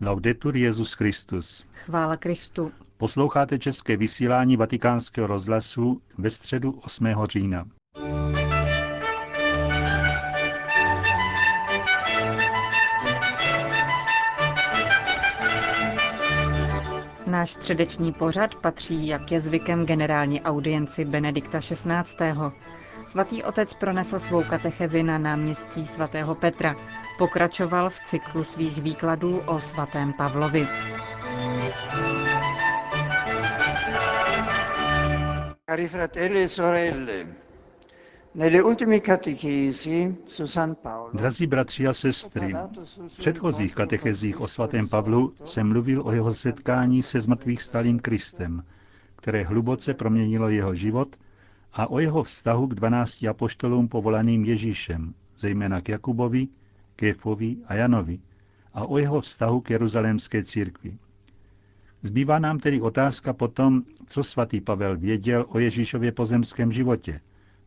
Laudetur Jezus Christus. Chvála Kristu. Posloucháte české vysílání Vatikánského rozhlasu ve středu 8. října. Náš středeční pořad patří, jak je zvykem, generální audienci Benedikta XVI. Svatý otec pronesl svou katechezi na náměstí svatého Petra. Pokračoval v cyklu svých výkladů o svatém Pavlovi. E Drazí bratři a sestry, v předchozích katechezích o svatém Pavlu se mluvil o jeho setkání se zmrtvých stalým Kristem, které hluboce proměnilo jeho život a o jeho vztahu k dvanácti apoštolům povolaným Ježíšem, zejména k Jakubovi, Kéfovi a Janovi, a o jeho vztahu k jeruzalémské církvi. Zbývá nám tedy otázka potom, co svatý Pavel věděl o Ježíšově pozemském životě,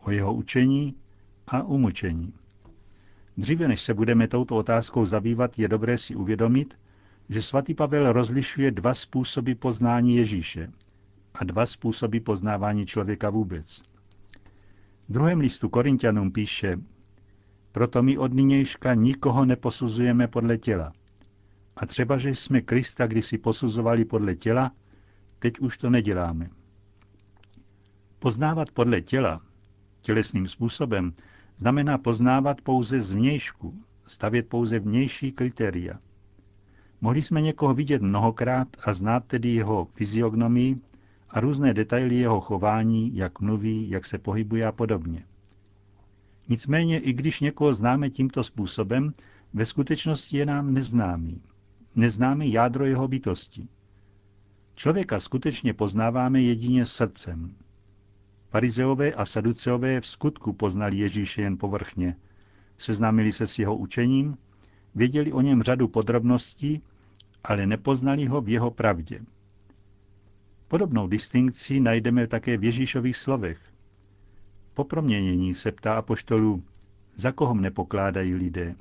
o jeho učení a umučení. Dříve než se budeme touto otázkou zabývat, je dobré si uvědomit, že svatý Pavel rozlišuje dva způsoby poznání Ježíše a dva způsoby poznávání člověka vůbec. V druhém listu Korintianům píše, proto my od nynějška nikoho neposuzujeme podle těla. A třeba, že jsme Krista kdysi posuzovali podle těla, teď už to neděláme. Poznávat podle těla, tělesným způsobem, znamená poznávat pouze zvnějšku, stavět pouze vnější kritéria. Mohli jsme někoho vidět mnohokrát a znát tedy jeho fyziognomii a různé detaily jeho chování, jak mluví, jak se pohybuje a podobně. Nicméně, i když někoho známe tímto způsobem, ve skutečnosti je nám neznámý. Neznáme jádro jeho bytosti. Člověka skutečně poznáváme jedině srdcem. Farizeové a saduceové v skutku poznali Ježíše jen povrchně. Seznámili se s jeho učením, věděli o něm řadu podrobností, ale nepoznali ho v jeho pravdě. Podobnou distinkci najdeme také v Ježíšových slovech. Po proměnění se ptá apoštolů, za koho mne pokládají lidé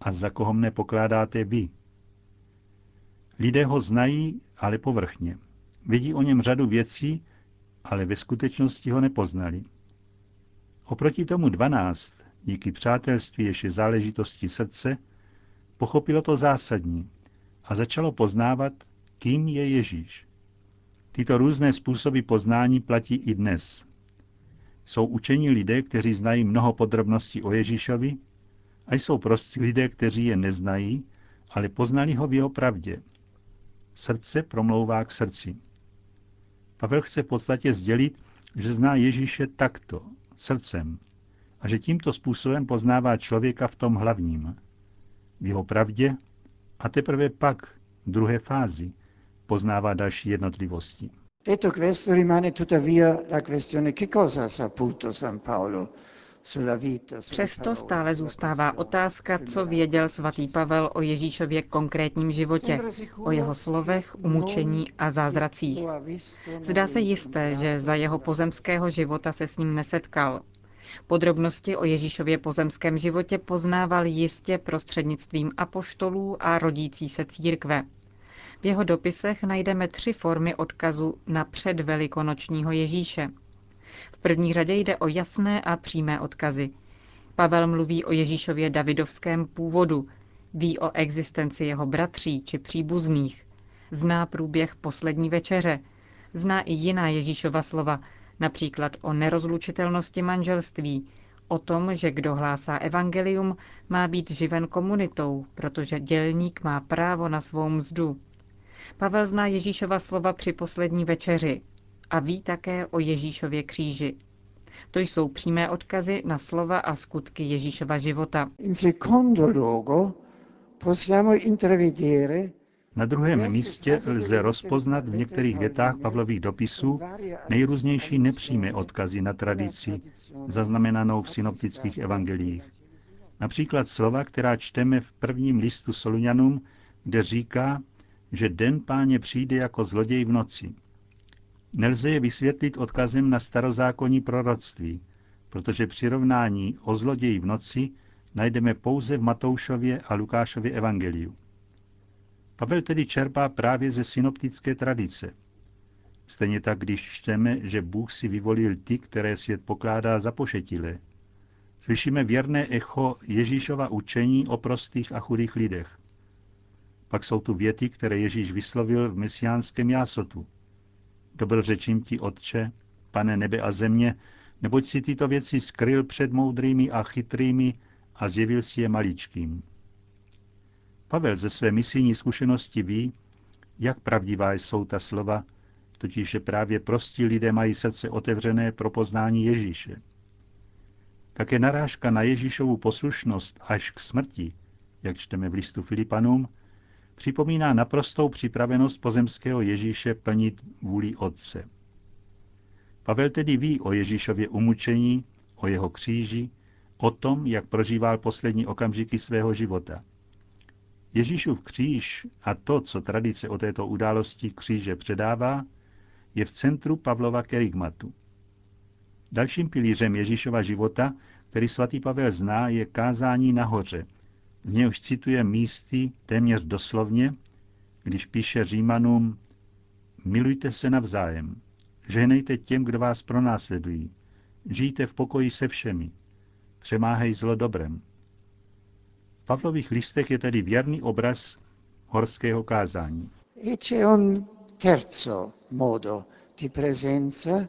a za koho mne pokládáte vy. Lidé ho znají, ale povrchně. Vidí o něm řadu věcí, ale ve skutečnosti ho nepoznali. Oproti tomu dvanáct, díky přátelství ještě záležitosti srdce, pochopilo to zásadní a začalo poznávat, kým je Ježíš. Tyto různé způsoby poznání platí i dnes. Jsou učení lidé, kteří znají mnoho podrobností o Ježíšovi, a jsou prostí lidé, kteří je neznají, ale poznali ho v jeho pravdě. Srdce promlouvá k srdci. Pavel chce v podstatě sdělit, že zná Ježíše takto, srdcem, a že tímto způsobem poznává člověka v tom hlavním, v jeho pravdě a teprve pak, v druhé fázi, poznává další jednotlivosti. Detto questo rimane tuttavia la questione che cosa ha saputo San Paolo Přesto stále zůstává otázka, co věděl svatý Pavel o Ježíšově konkrétním životě, o jeho slovech, umučení a zázracích. Zdá se jisté, že za jeho pozemského života se s ním nesetkal. Podrobnosti o Ježíšově pozemském životě poznával jistě prostřednictvím apoštolů a rodící se církve. V jeho dopisech najdeme tři formy odkazu na předvelikonočního Ježíše. V první řadě jde o jasné a přímé odkazy. Pavel mluví o Ježíšově davidovském původu, ví o existenci jeho bratří či příbuzných, zná průběh poslední večeře, zná i jiná Ježíšova slova, například o nerozlučitelnosti manželství, o tom, že kdo hlásá evangelium, má být živen komunitou, protože dělník má právo na svou mzdu. Pavel zná Ježíšova slova při poslední večeři a ví také o Ježíšově kříži. To jsou přímé odkazy na slova a skutky Ježíšova života. In secondo luogo possiamo intravedere Na druhém místě lze rozpoznat v některých větách Pavlových dopisů nejrůznější nepřímé odkazy na tradici, zaznamenanou v synoptických evangeliích. Například slova, která čteme v prvním listu Solunianům, kde říká, že den páně přijde jako zloděj v noci. Nelze je vysvětlit odkazem na starozákonní proroctví, protože přirovnání o zloději v noci najdeme pouze v Matoušově a Lukášově evangeliu. Pavel tedy čerpá právě ze synoptické tradice. Stejně tak, když čteme, že Bůh si vyvolil ty, které svět pokládá za pošetilé. Slyšíme věrné echo Ježíšova učení o prostých a chudých lidech. Pak jsou tu věty, které Ježíš vyslovil v mesiánském jásotu. Dobrořečím ti, Otče, pane nebe a země, neboť si tyto věci skryl před moudrými a chytrými a zjevil si je maličkým. Pavel ze své misijní zkušenosti ví, jak pravdivá jsou ta slova, totiž že právě prostí lidé mají srdce otevřené pro poznání Ježíše. Také narážka na Ježíšovu poslušnost až k smrti, jak čteme v listu Filipanům, připomíná naprostou připravenost pozemského Ježíše plnit vůli Otce. Pavel tedy ví o Ježíšově umučení, o jeho kříži, o tom, jak prožíval poslední okamžiky svého života. Ježíšův kříž a to, co tradice o této události kříže předává, je v centru Pavlova kerygmatu. Dalším pilířem Ježíšova života, který svatý Pavel zná, je kázání nahoře, z něhož cituje místy téměř doslovně, když píše Římanům Milujte se navzájem, žehnejte těm, kdo vás pronásledují, žijte v pokoji se všemi, přemáhej zlo dobrem. V Pavlových listech je tedy věrný obraz horského kázání. E c'è un terzo modo di presenza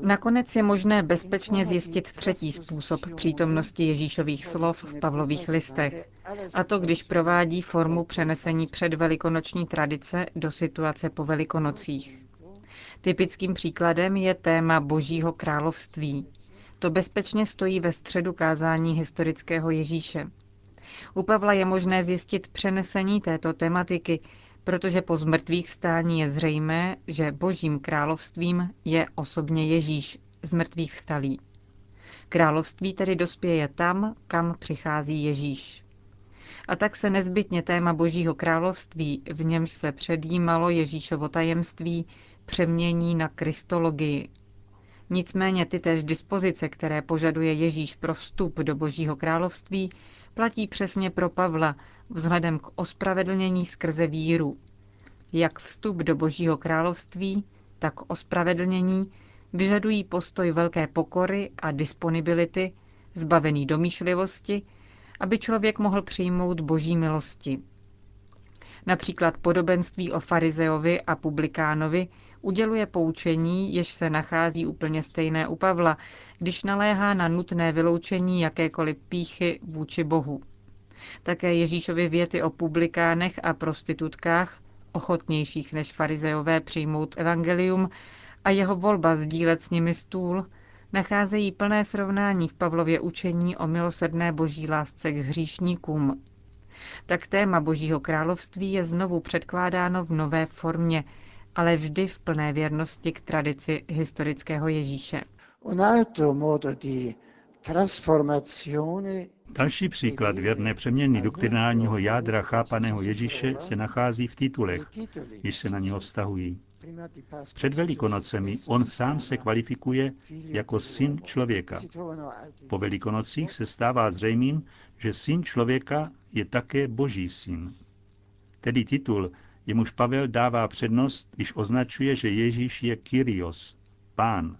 Nakonec je možné bezpečně zjistit třetí způsob přítomnosti Ježíšových slov v Pavlových listech, a to když provádí formu přenesení před velikonoční tradice do situace po velikonocích. Typickým příkladem je téma Božího království. To bezpečně stojí ve středu kázání historického Ježíše. U Pavla je možné zjistit přenesení této tematiky protože po zmrtvých vstání je zřejmé, že božím královstvím je osobně Ježíš, z mrtvých vstalý. Království tedy dospěje tam, kam přichází Ježíš. A tak se nezbytně téma Božího království, v němž se předjímalo Ježíšovo tajemství, přemění na kristologii. Nicméně ty též dispozice, které požaduje Ježíš pro vstup do Božího království, platí přesně pro Pavla vzhledem k ospravedlnění skrze víru. Jak vstup do Božího království, tak ospravedlnění vyžadují postoj velké pokory a disponibility, zbavený domýšlivosti, aby člověk mohl přijmout boží milosti. Například podobenství o farizeovi a publikánovi uděluje poučení, jež se nachází úplně stejné u Pavla, když naléhá na nutné vyloučení jakékoliv píchy vůči Bohu. Také Ježíšovy věty o publikánech a prostitutkách, ochotnějších než farizeové přijmout evangelium, a jeho volba sdílet s nimi stůl, nacházejí plné srovnání v Pavlově učení o milosrdné boží lásce k hříšníkům. Tak téma Božího království je znovu předkládáno v nové formě, ale vždy v plné věrnosti k tradici historického Ježíše. Un altro modo di trasformazione Další příklad věrné přeměny doktrinálního jádra chápaného Ježíše se nachází v titulech, již se na něho vztahují. Před Velikonocemi on sám se kvalifikuje jako syn člověka. Po Velikonocích se stává zřejmým, že syn člověka je také boží syn. Tedy titul, jemuž Pavel dává přednost, když označuje, že Ježíš je Kyrios, pán,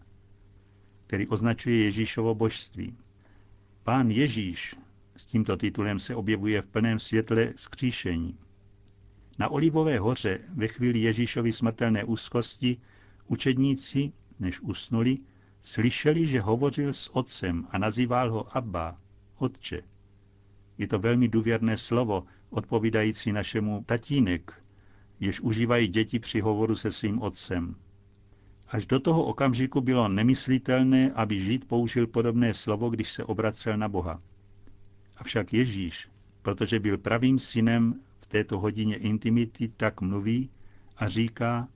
který označuje Ježíšovo božství. Pán Ježíš s tímto titulem se objevuje v plném světle skříšení. Na Olivové hoře ve chvíli Ježíšovy smrtelné úzkosti učedníci, než usnuli, slyšeli, že hovořil s otcem a nazýval ho Abba, otče. Je to velmi důvěrné slovo, odpovídající našemu tatínek, jež užívají děti při hovoru se svým otcem. Až do toho okamžiku bylo nemyslitelné, aby Žid použil podobné slovo, když se obracel na Boha. Avšak Ježíš, protože byl pravým synem této hodině intimity, tak mluví a říká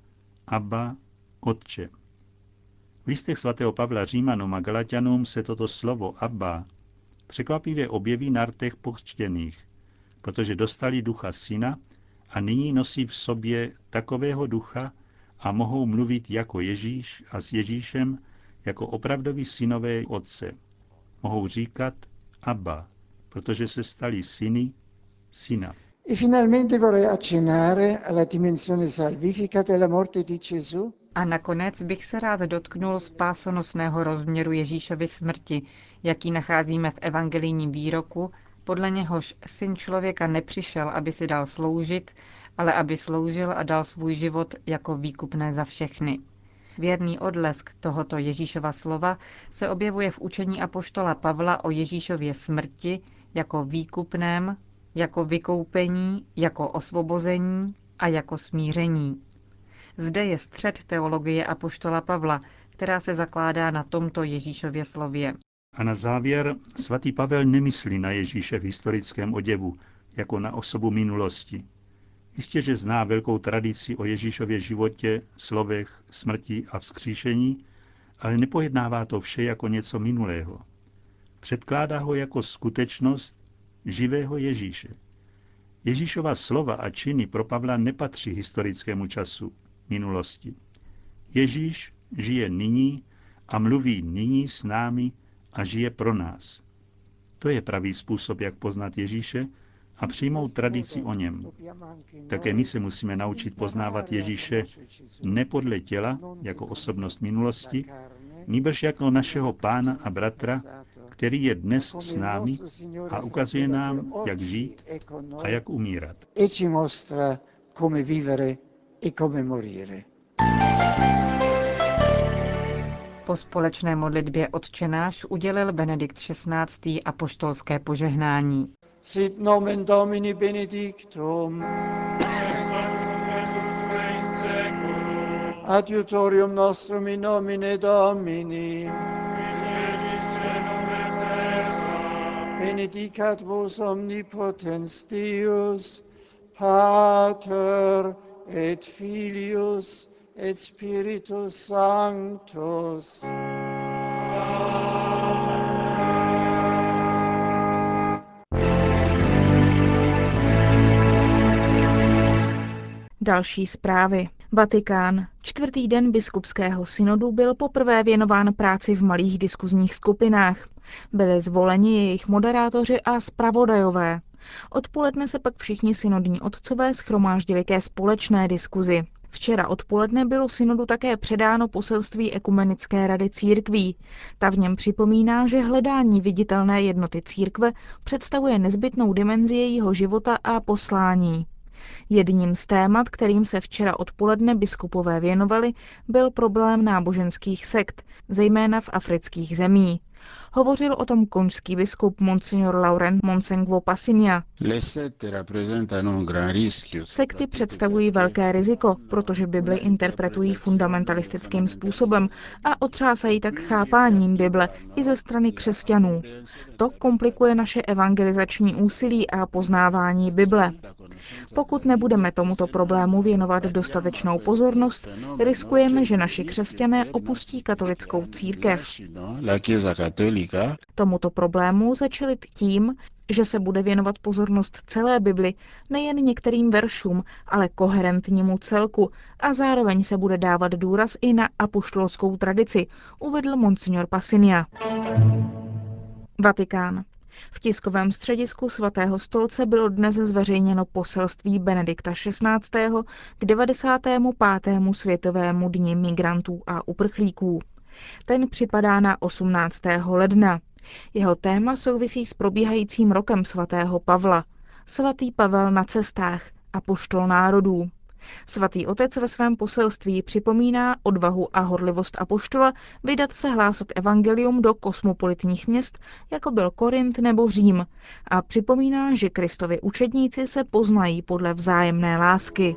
Abba, Otče. V listech svatého Pavla Římanům a Galatianům se toto slovo Abba překvapivě objeví na rtech pokřtěných, protože dostali ducha syna a nyní nosí v sobě takového ducha a mohou mluvit jako Ježíš a s Ježíšem jako opravdoví synové otce. Mohou říkat Abba, protože se stali syny syna. E finalmente vorrei accennare alla dimensione salvifica della morte di Gesù. A nakonec bych se rád dotknul spásonosného rozměru Ježíšovy smrti, jaký nacházíme v evangelijním výroku, podle něhož syn člověka nepřišel, aby si dal sloužit, ale aby sloužil a dal svůj život jako výkupné za všechny. Věrný odlesk tohoto Ježíšova slova se objevuje v učení apoštola Pavla o Ježíšově smrti jako výkupném, jako vykoupení, jako osvobození a jako smíření. Zde je střed teologie apoštola Pavla, která se zakládá na tomto Ježíšově slově. A na závěr svatý Pavel nemyslí na Ježíše v historickém oděvu, jako na osobu minulosti. Jistě, že zná velkou tradici o Ježíšově životě, slovech, smrti a vzkříšení, ale nepojednává to vše jako něco minulého. Předkládá ho jako skutečnost živého Ježíše. Ježíšova slova a činy pro Pavla nepatří historickému času, minulosti. Ježíš žije nyní a mluví nyní s námi a žije pro nás. To je pravý způsob, jak poznat Ježíše a přijmout tradici o něm. Také my se musíme naučit poznávat Ježíše ne podle těla, jako osobnost minulosti, nýbrž jako našeho pána a bratra, který je dnes s námi a ukazuje nám, jak žít a jak umírat. E ci mostra come vivere e come morire. Po společné modlitbě odčenáš udělil Benedikt XVI. apoštolské požehnání. Sit nomen Domini benedictum. Adiutorium nostrum in nomine Domini. Benedicat vos omnipotens Deus, Pater et Filius et Spiritus Sanctus. Další zprávy. Vatikán. Čtvrtý den biskupského synodu byl poprvé věnován práci v malých diskuzních skupinách. Byli zvoleni jejich moderátoři a zpravodajové. Odpoledne se pak všichni synodní otcové schromáždili ke společné diskuzi. Včera odpoledne bylo synodu také předáno poselství Ekumenické rady církví. Ta v něm připomíná, že hledání viditelné jednoty církve představuje nezbytnou dimenzi jejího života a poslání. Jedním z témat, kterým se včera odpoledne biskupové věnovali, byl problém náboženských sekt, zejména v afrických zemích. Hovořil o tom konžský biskup Monsignor Laurent Monsengvo Passinia. Sekty představují velké riziko, protože Bibli interpretují fundamentalistickým způsobem a otřásají tak chápáním Bible i ze strany křesťanů. To komplikuje naše evangelizační úsilí a poznávání Bible. Pokud nebudeme tomuto problému věnovat dostatečnou pozornost, riskujeme, že naši křesťané opustí katolickou církev. Tomuto problému začalit tím, že se bude věnovat pozornost celé Bibli, nejen některým veršům, ale koherentnímu celku a zároveň se bude dávat důraz i na apoštolskou tradici, uvedl monsignor Passinia. Vatikán. V tiskovém středisku svatého stolce bylo dnes zveřejněno poselství Benedikta XVI. k 95. světovému dni migrantů a uprchlíků. Ten připadá na 18. ledna. Jeho téma souvisí s probíhajícím rokem svatého Pavla. Svatý Pavel na cestách a poštol národů. Svatý otec ve svém poselství připomíná odvahu a horlivost apoštola vydat se hlásat evangelium do kosmopolitních měst, jako byl Korint nebo Řím, a připomíná, že Kristovi učedníci se poznají podle vzájemné lásky.